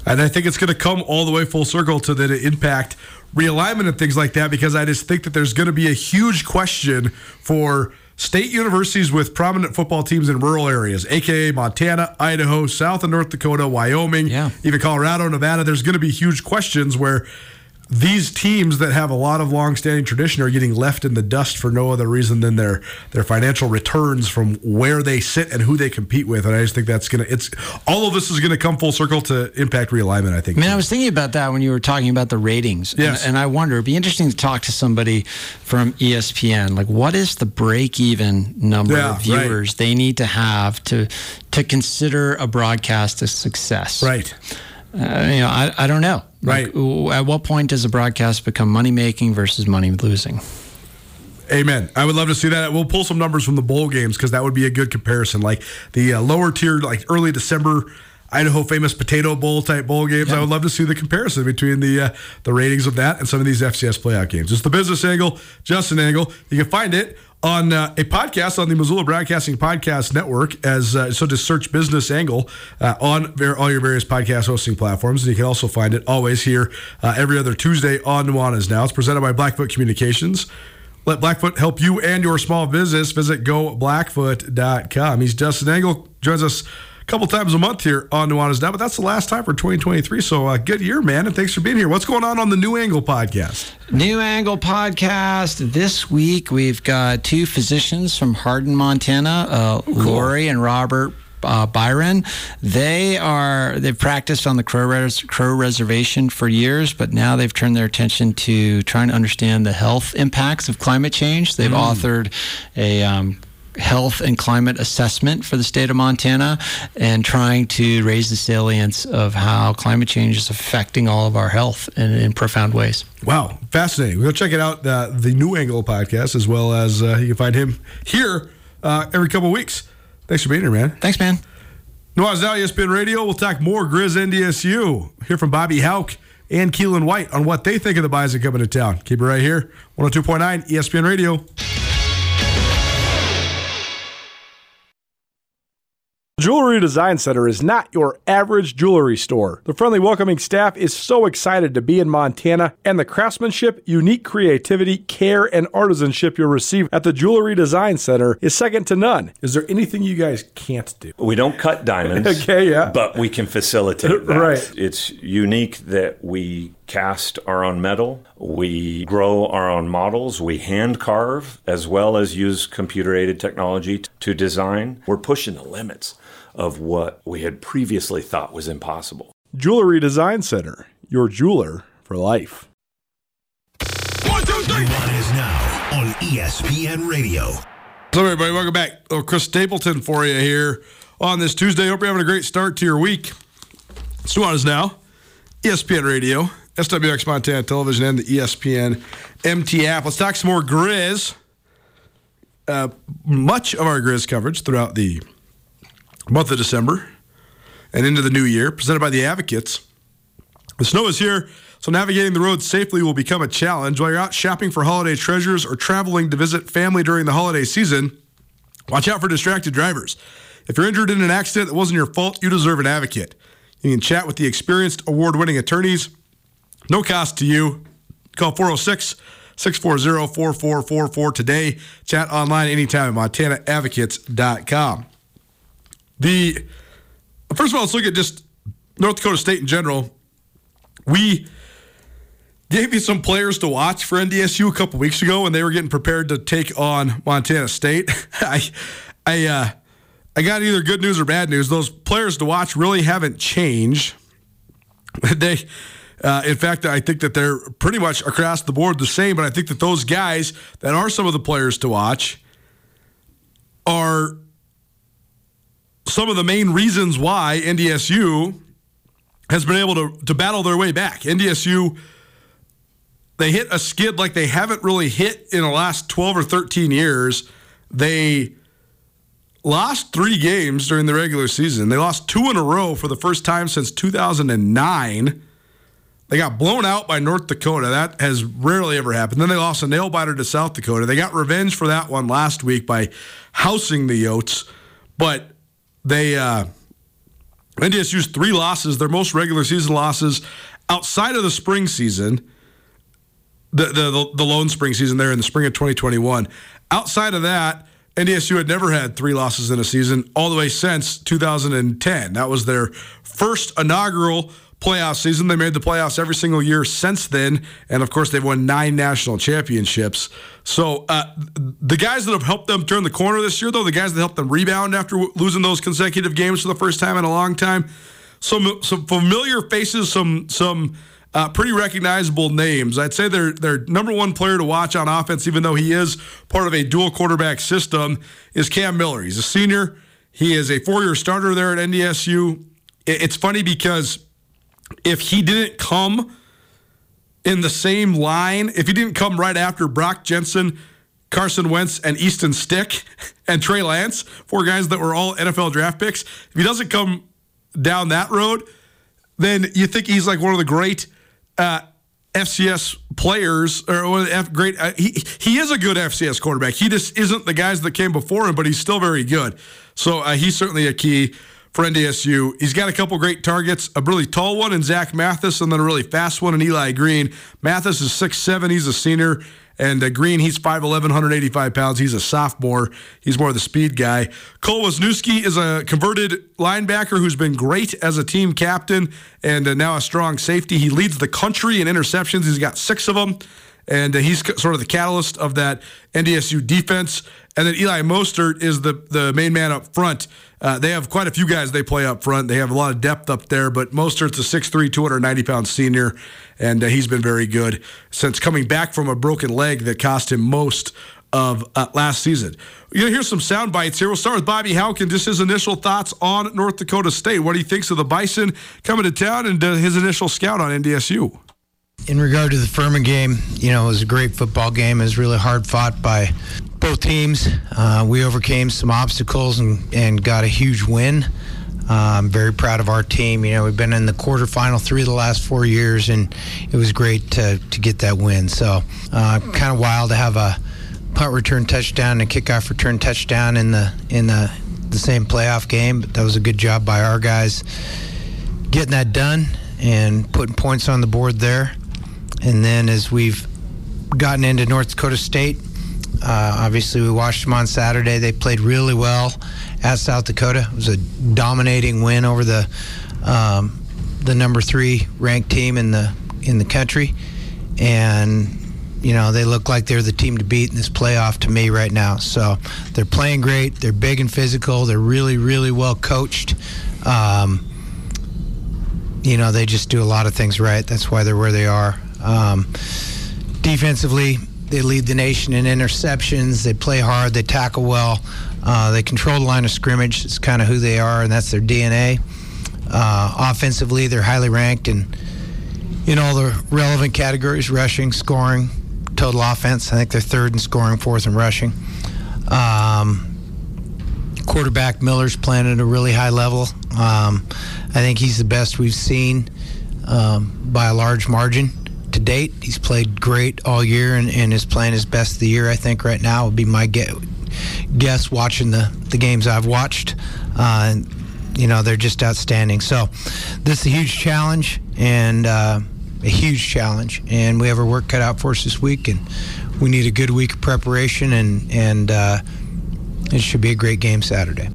[SPEAKER 2] And I think it's going to come all the way full circle to the impact realignment and things like that because I just think that there's going to be a huge question for state universities with prominent football teams in rural areas, aka Montana, Idaho, South and North Dakota, Wyoming,
[SPEAKER 3] Yeah.
[SPEAKER 2] even Colorado, Nevada. There's going to be huge questions where these teams that have a lot of long-standing tradition are getting left in the dust for no other reason than their their financial returns from where they sit and who they compete with. And I just think that's gonna it's all of this is gonna come full circle to impact realignment. I think.
[SPEAKER 3] I mean, I was thinking about that when you were talking about the ratings. And-
[SPEAKER 2] Yes.
[SPEAKER 3] And, I wonder, it'd be interesting to talk to somebody from ESPN. Like, what is the break even number
[SPEAKER 2] Yeah,
[SPEAKER 3] of
[SPEAKER 2] right.
[SPEAKER 3] viewers they need to have to to consider a broadcast a success?
[SPEAKER 2] right.
[SPEAKER 3] Uh, you know, I, I don't know.
[SPEAKER 2] Right.
[SPEAKER 3] w- at what point does a broadcast become money making versus money losing?
[SPEAKER 2] Amen. I would love to see that. We'll pull some numbers from the bowl games because that would be a good comparison. Like the uh, lower tier, like early December Idaho famous Potato Bowl type bowl games. I would love to see the comparison between the uh, the ratings of that and some of these FCS playoff games. It's the business angle, Justin Angle. You can find it on uh, a podcast on the Missoula Broadcasting Podcast Network. As uh, so, just search Business Angle uh, on ver- all your various podcast hosting platforms, and you can also find it always here uh, every other Tuesday on Nuanez Now. It's presented by Blackfoot Communications. Let Blackfoot help you and your small business. Visit goblackfoot.com. He's Justin Angle, joins us couple times a month here on Nuanez Now, but that's the last time for 2023. So, uh, good year, man, and thanks for being here. What's going on on the New Angle podcast?
[SPEAKER 3] New Angle podcast. This week we've got two physicians from Hardin, Montana, uh, Lori and Robert. Uh, Byron, they are they've practiced on the Crow, Res- Crow Reservation for years, but now they've turned their attention to trying to understand the health impacts of climate change. They've authored a um, health and climate assessment for the state of Montana and trying to raise the salience of how climate change is affecting all of our health in, in profound ways.
[SPEAKER 2] Wow, fascinating. We'll check it out, uh, the New Angle podcast, as well as uh, you can find him here uh, every couple weeks. Thanks for being here, man.
[SPEAKER 3] Thanks, man.
[SPEAKER 2] Nuanez Now, ESPN Radio. We'll talk more Grizz NDSU. Hear from Bobby Hauck and Keelan White on what they think of the Bison coming to town. Keep it right here. 102.9 ESPN Radio. Jewelry Design Center is not your average jewelry store. The friendly, welcoming staff is so excited to be in Montana, and the craftsmanship, unique creativity, care, and artisanship you'll receive at the Jewelry Design Center is second to none. Is there anything you guys can't do?
[SPEAKER 4] We don't cut diamonds.
[SPEAKER 2] Okay, yeah.
[SPEAKER 4] But we can facilitate that.
[SPEAKER 2] Right.
[SPEAKER 4] It's unique that we cast our own metal, we grow our own models, we hand carve, as well as use computer aided technology to design. We're pushing the limits of what we had previously thought was impossible.
[SPEAKER 2] Jewelry Design Center, your jeweler for life.
[SPEAKER 1] Nuanez Now on ESPN Radio.
[SPEAKER 2] So, everybody, welcome back. Oh, Chris Stapleton for you here on this Tuesday. Hope you're having a great start to your week. It's Nuanez Now, ESPN Radio, SWX Montana Television, and the ESPN MT app. Let's talk some more Grizz. Uh, much of our Grizz coverage throughout the month of December and into the new year, presented by the Advocates. The snow is here, so navigating the roads safely will become a challenge. While you're out shopping for holiday treasures or traveling to visit family during the holiday season, watch out for distracted drivers. If you're injured in an accident that wasn't your fault, you deserve an advocate. You can chat with the experienced award winning attorneys. No cost to you. Call 406 640 4444 today. Chat online anytime at montanaadvocates.com. The first of all, let's look at just North Dakota State in general. We gave you some players to watch for NDSU a couple weeks ago when they were getting prepared to take on Montana State. I, I, uh, I got either good news or bad news. Those players to watch really haven't changed. They, uh, in fact, I think that they're pretty much across the board the same. But I think that those guys that are some of the players to watch are some of the main reasons why NDSU has been able to, to battle their way back. NDSU, they hit a skid like they haven't really hit in the last 12 or 13 years. They lost three games during the regular season. They lost two in a row for the first time since 2009. They got blown out by North Dakota. That has rarely ever happened. Then they lost a nail biter to South Dakota. They got revenge for that one last week by housing the Yotes. But they uh, NDSU's three losses, their most regular season losses outside of the spring season, the the the lone spring season there in the spring of 2021. Outside of that, NDSU had never had three losses in a season all the way since 2010. That was their first inaugural playoff season. They made the playoffs every single year since then, and of course, they've won nine national championships. So uh, the guys that have helped them turn the corner this year, though, the guys that helped them rebound after losing those consecutive games for the first time in a long time, some some familiar faces, some some. Uh, pretty recognizable names. I'd say their their number one player to watch on offense, even though he is part of a dual quarterback system, is Cam Miller. He's a senior. He is a four year starter there at NDSU. It's funny because if he didn't come in the same line, if he didn't come right after Brock Jensen, Carson Wentz, and Easton Stick and Trey Lance, four guys that were all NFL draft picks, if he doesn't come down that road, then you think he's like one of the great uh, FCS players or one of the F, great. Uh, he he is a good FCS quarterback. He just isn't the guys that came before him, but he's still very good. So uh, he's certainly a key for NDSU. He's got a couple great targets, a really tall one in Zach Mathis, and then a really fast one in Eli Green. Mathis is six seven. He's a senior. And uh, Green, he's 5'11, 185 pounds. He's a sophomore. He's more of the speed guy. Cole Wisniewski is a converted linebacker who's been great as a team captain and uh, now a strong safety. He leads the country in interceptions. He's got six of them. And uh, he's sort of the catalyst of that NDSU defense. And then Eli Mostaert is the, the main man up front. Uh, they have quite a few guys they play up front. They have a lot of depth up there, but Mostaert's a 6'3", 290 pound senior, and uh, he's been very good since coming back from a broken leg that cost him most of uh, last season. You know, here's some sound bites here. We'll start with Bobby Hauken, just his initial thoughts on North Dakota State, what he thinks of the Bison coming to town, and uh, his initial scout on NDSU.
[SPEAKER 5] In regard to the Furman game, you know, it was a great football game. It was really hard fought by both teams. Uh, we overcame some obstacles and, and got a huge win. Uh, I'm very proud of our team. You know, we've been in the quarterfinal three of the last four years, and it was great to, to get that win. So, uh, kind of wild to have a punt return touchdown and a kickoff return touchdown in the in the the same playoff game. But that was a good job by our guys getting that done and putting points on the board there. And then as we've gotten into North Dakota State, uh, obviously, we watched them on Saturday. They played really well at South Dakota. It was a dominating win over the um, the number three ranked team in the in the country, and you know they look like they're the team to beat in this playoff to me right now. So they're playing great. They're big and physical. They're really really well coached. Um, you know they just do a lot of things right. That's why they're where they are. Um, defensively, they lead the nation in interceptions. They play hard. They tackle well. Uh, they control the line of scrimmage. It's kind of who they are, and that's their DNA. Uh, offensively, they're highly ranked in in all the relevant categories: rushing, scoring, total offense. I think they're third in scoring, fourth in rushing. Um, quarterback Miller's playing at a really high level. Um, I think he's the best we've seen um, by a large margin to date. He's played great all year and, and is playing his best of the year. I think right now would be my guess watching the, the games I've watched. Uh, you know, they're just outstanding. So this is a huge challenge and uh, a huge challenge. And we have our work cut out for us this week, and we need a good week of preparation, and, and uh, it should be a great game Saturday.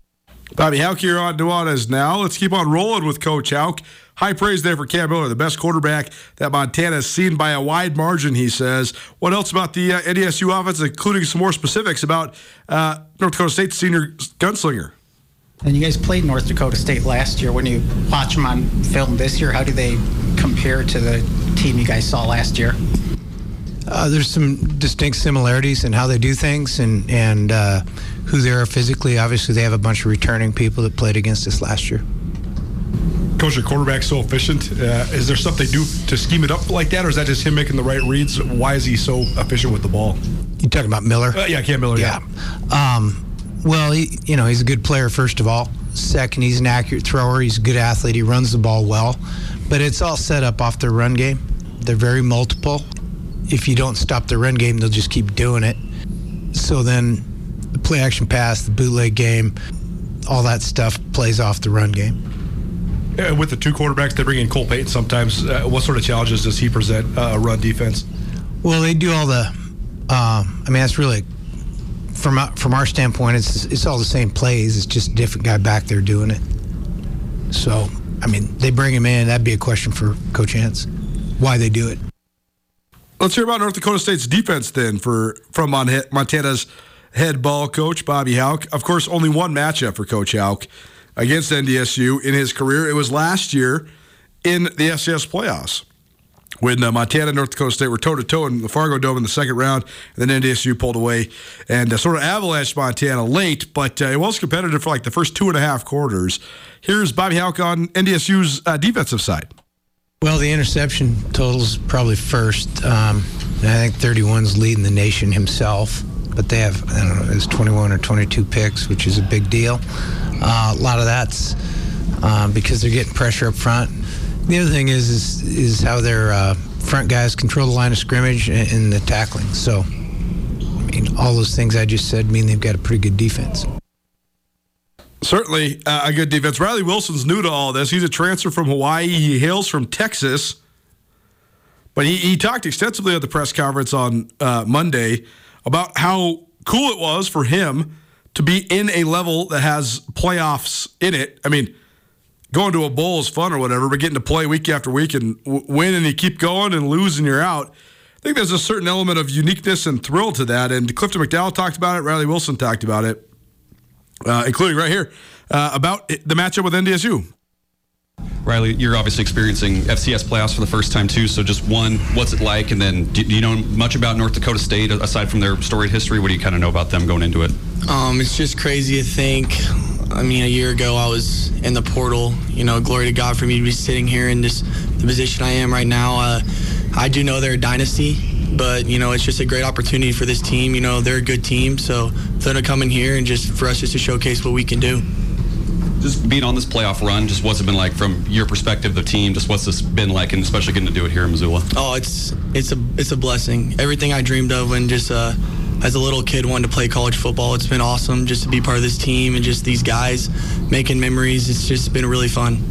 [SPEAKER 2] Bobby Hauck here on Nuanez now. Let's keep on rolling with Coach Hauck. High praise there for Cam Miller, the best quarterback that Montana has seen by a wide margin, he says. What else about the uh, NDSU offense, including some more specifics about uh, North Dakota State senior gunslinger?
[SPEAKER 6] And you guys played North Dakota State last year. When you watch them on film this year, how do they compare to the team you guys saw last year?
[SPEAKER 5] Uh, there's some distinct similarities in how they do things and and uh, who they are physically. Obviously, they have a bunch of returning people that played against us last year.
[SPEAKER 2] Coach, your quarterback's so efficient. Uh, is there something they do to scheme it up like that, or is that just him making the right reads? Why is he so efficient with the ball?
[SPEAKER 5] You talking about Miller?
[SPEAKER 2] Uh, yeah, Cam Miller.
[SPEAKER 5] Yeah. yeah. Um, well, he, you know, he's a good player first of all. Second, he's an accurate thrower. He's a good athlete. He runs the ball well, but it's all set up off their run game. They're very multiple. If you don't stop the run game, they'll just keep doing it. So then, the play action pass, the bootleg game, all that stuff plays off the run game.
[SPEAKER 2] Uh, with the two quarterbacks, they bring in Cole Payton sometimes. Uh, what sort of challenges does he present uh, run defense?
[SPEAKER 5] Well, they do all the. Um, I mean, that's really from from our standpoint, it's it's all the same plays. It's just a different guy back there doing it. So, I mean, they bring him in. That'd be a question for Coach Entz, why they do it.
[SPEAKER 2] Let's hear about North Dakota State's defense then for from Montana's head ball coach Bobby Hauck. Of course, only one matchup for Coach Hauck against NDSU in his career. It was last year in the FCS playoffs when uh, Montana and North Dakota State were toe to toe in the Fargo Dome in the second round, and then NDSU pulled away and uh, sort of avalanched Montana late, but uh, it was competitive for like the first two and a half quarters. Here's Bobby Hauck on NDSU's uh, defensive side.
[SPEAKER 5] Well, the interception totals probably first. Um, I think 31's leading the nation himself, but they have I don't know, it's 21 or 22 picks, which is a big deal. Uh, a lot of that's um, because they're getting pressure up front. The other thing is is, is how their uh, front guys control the line of scrimmage and, the tackling. So, I mean, all those things I just said mean they've got a pretty good defense.
[SPEAKER 2] Certainly uh, a good defense. Riley Wilson's new to all this. He's a transfer from Hawaii. He hails from Texas. But he, he talked extensively at the press conference on uh, Monday about how cool it was for him to be in a level that has playoffs in it. I mean, going to a bowl is fun or whatever, but getting to play week after week and w- win and you keep going and lose and you're out. I think there's a certain element of uniqueness and thrill to that. And Clifton McDowell talked about it. Riley Wilson talked about it, uh, including right here uh, about the matchup with NDSU.
[SPEAKER 7] Riley, you're obviously experiencing FCS playoffs for the first time too. So, just one, what's it like? And then, do, you know much about North Dakota State aside from their storied history? What do you kind of know about them going into it?
[SPEAKER 8] Um, it's just crazy to think. I mean, a year ago I was in the portal. You know, glory to God for me to be sitting here in this the position I am right now. Uh, I do know they're a dynasty, but you know, it's just a great opportunity for this team. You know, they're a good team, so them to come in here and just for us just to showcase what we can do
[SPEAKER 7] just being on this playoff run, just what's it been like from your perspective, the team? Just what's this been like, and especially getting to do it here in Missoula?
[SPEAKER 8] Oh, it's it's a it's a blessing. Everything I dreamed of when just uh, as a little kid wanted to play college football. It's been awesome just to be part of this team and just these guys making memories. It's just been really fun.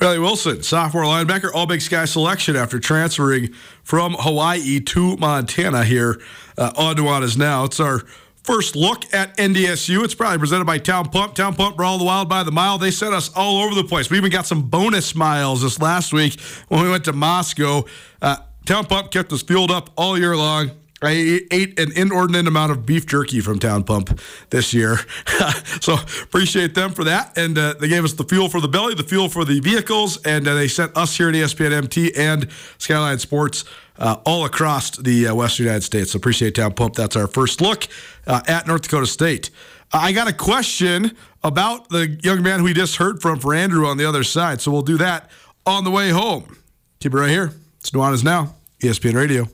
[SPEAKER 2] Riley Wilson, sophomore linebacker, All Big Sky selection after transferring from Hawaii to Montana here uh, on Nuanez now. It's our First look at NDSU. It's probably presented by Town Pump. Town Pump, Brawl the Wild by the Mile. They sent us all over the place. We even got some bonus miles this last week when we went to Moscow. Uh, Town Pump kept us fueled up all year long. I ate an inordinate amount of beef jerky from Town Pump this year. so appreciate them for that. And uh, they gave us the fuel for the belly, the fuel for the vehicles, and uh, they sent us here at ESPN MT and Skyline Sports uh, all across the uh, Western United States. So appreciate Town Pump. That's our first look uh, at North Dakota State. I got a question about the young man who we just heard from for Andrew on the other side. So we'll do that on the way home. Keep it right here It's Nuanez Now, ESPN Radio.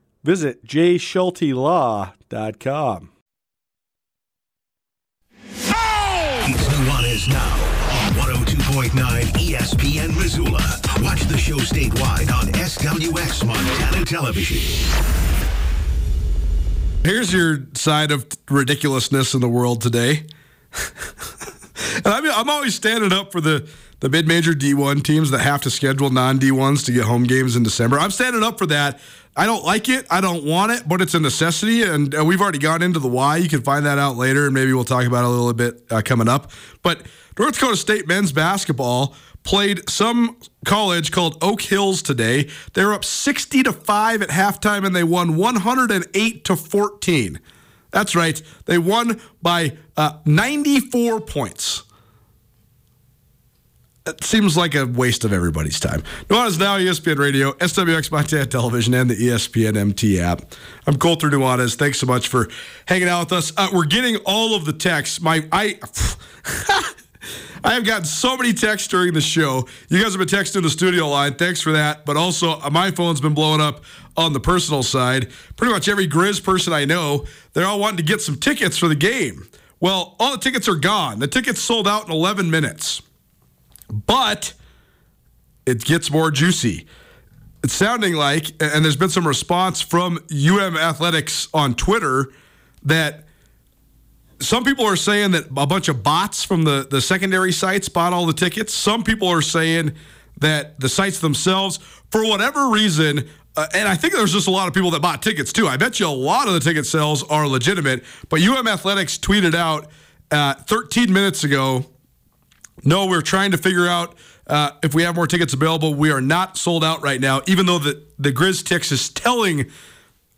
[SPEAKER 9] Visit jschultelaw.com.
[SPEAKER 1] It's Nuanez Now on 102.9 ESPN Missoula. Watch the show statewide on SWX Montana Television.
[SPEAKER 2] Here's your side of ridiculousness in the world today. and I mean, I'm always standing up for the, the mid major D1 teams that have to schedule non D1s to get home games in December. I'm standing up for that. I don't like it. I don't want it, but it's a necessity. And uh, we've already gone into the why. You can find that out later, and maybe we'll talk about it a little bit uh, coming up. But North Dakota State men's basketball played some college called Oak Hills today. They're up 60 to 5 at halftime and they won 108 to 14. That's right. They won by uh, 94 points. It seems like a waste of everybody's time. Nuanez Now, ESPN Radio, SWX Montana Television, and the ESPN MT app. I'm Colter Nuanez. Thanks so much for hanging out with us. Uh, we're getting all of the texts. My I I have gotten so many texts during the show. You guys have been texting the studio line. Thanks for that. But also, uh, my phone's been blowing up on the personal side. Pretty much every Grizz person I know, they're all wanting to get some tickets for the game. Well, all the tickets are gone. The tickets sold out in 11 minutes. But it gets more juicy. It's sounding like, and there's been some response from UM Athletics on Twitter that some people are saying that a bunch of bots from the, the secondary sites bought all the tickets. Some people are saying that the sites themselves, for whatever reason, uh, and I think there's just a lot of people that bought tickets too. I bet you a lot of the ticket sales are legitimate. But UM Athletics tweeted out uh, 13 minutes ago no, we're trying to figure out uh, if we have more tickets available. We are not sold out right now, even though the, the Grizz Tix is telling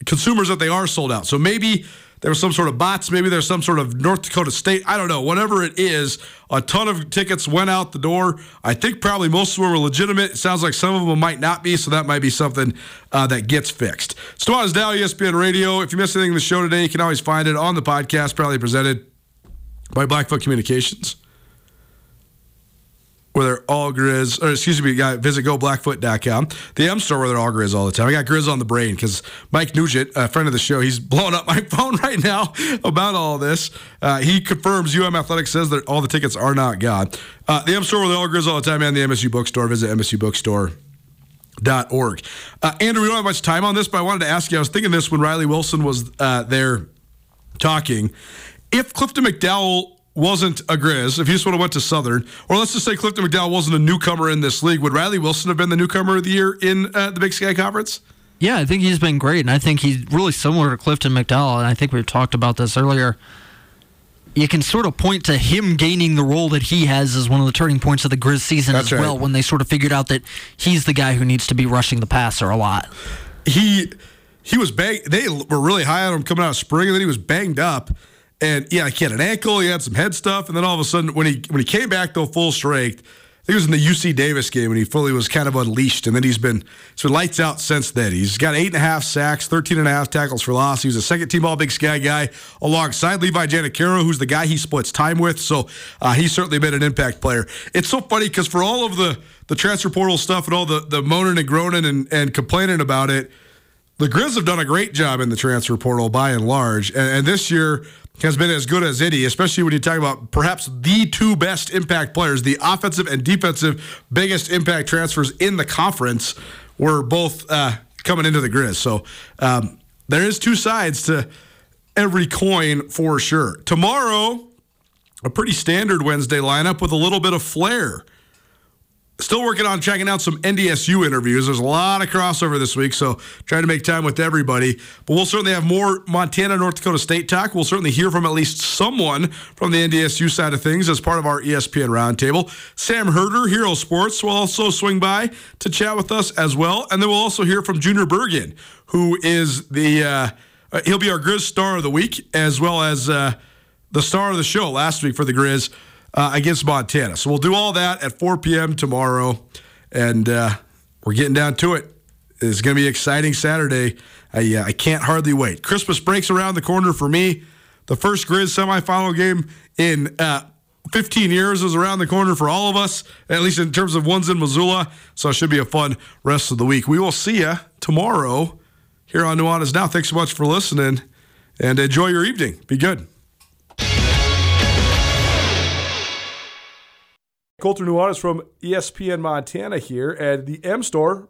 [SPEAKER 2] consumers that they are sold out. So maybe there was some sort of bots. Maybe there's some sort of North Dakota State. I don't know. Whatever it is, a ton of tickets went out the door. I think probably most of them were legitimate. It sounds like some of them might not be, so that might be something uh, that gets fixed. Nuanez Now, ESPN Radio. If you missed anything in the show today, you can always find it on the podcast, proudly presented by Blackfoot Communications where they're all Grizz, or excuse me, got visit goblackfoot.com. The M store where they're all Grizz all the time. I got Grizz on the brain because Mike Nugent, a friend of the show, he's blowing up my phone right now about all this. Uh, he confirms UM Athletics says that all the tickets are not gone. Uh, the M store where they're all Grizz all the time and the MSU bookstore. Visit MSU bookstore. Dot org. Uh, Andrew, we don't have much time on this, but I wanted to ask you. I was thinking this when Riley Wilson was uh, there talking. If Clifton McDowell wasn't a Grizz, if he just would have went to Southern, or let's just say Clifton McDowell wasn't a newcomer in this league, would Riley Wilson have been the newcomer of the year in uh, the Big Sky Conference?
[SPEAKER 10] Yeah, I think he's been great, and I think he's really similar to Clifton McDowell. And I think we've talked about this earlier. You can sort of point to him gaining the role that he has as one of the turning points of the Grizz season
[SPEAKER 2] That's
[SPEAKER 10] as well, when they sort of figured out that he's the guy who needs to be rushing the passer a lot.
[SPEAKER 2] he he was bang. They were really high on him coming out of spring, and then he was banged up. And yeah, he had an ankle, he had some head stuff, and then all of a sudden, when he when he came back though full strength, I think it was in the UC Davis game when he fully was kind of unleashed, and then he's been so lights out since then. He's got eight and a half sacks, 13 and a half tackles for loss. He was a second team All Big Sky guy alongside Levi Janacaro, who's the guy he splits time with. So uh, he's certainly been an impact player. It's so funny because for all of the the transfer portal stuff and all the the moaning and groaning and, and complaining about it, the Grizz have done a great job in the transfer portal by and large, and, and this year has been as good as any, especially when you talk about perhaps the two best impact players, the offensive and defensive biggest impact transfers in the conference were both uh, coming into the Grizz. So um, there is two sides to every coin for sure. Tomorrow, a pretty standard Wednesday lineup with a little bit of flair. Still working on checking out some NDSU interviews. There's a lot of crossover this week, so trying to make time with everybody. But we'll certainly have more Montana, North Dakota State talk. We'll certainly hear from at least someone from the NDSU side of things as part of our ESPN roundtable. Sam Herder, Hero Sports, will also swing by to chat with us as well. And then we'll also hear from Junior Bergen, who is the uh, he'll be our Grizz star of the week, as well as uh, the star of the show last week for the Grizz uh, against Montana. So we'll do all that at 4 p.m. tomorrow, and uh, we're getting down to it. It's going to be exciting Saturday. I, uh, I can't hardly wait. Christmas breaks around the corner for me. The first Grizz semifinal game in uh, 15 years is around the corner for all of us, at least in terms of ones in Missoula. So it should be a fun rest of the week. We will see you tomorrow here on Nuanez Now. Thanks so much for listening, and enjoy your evening. Be good.
[SPEAKER 9] Colter Nuanez from E ESPN Montana here, and the M Store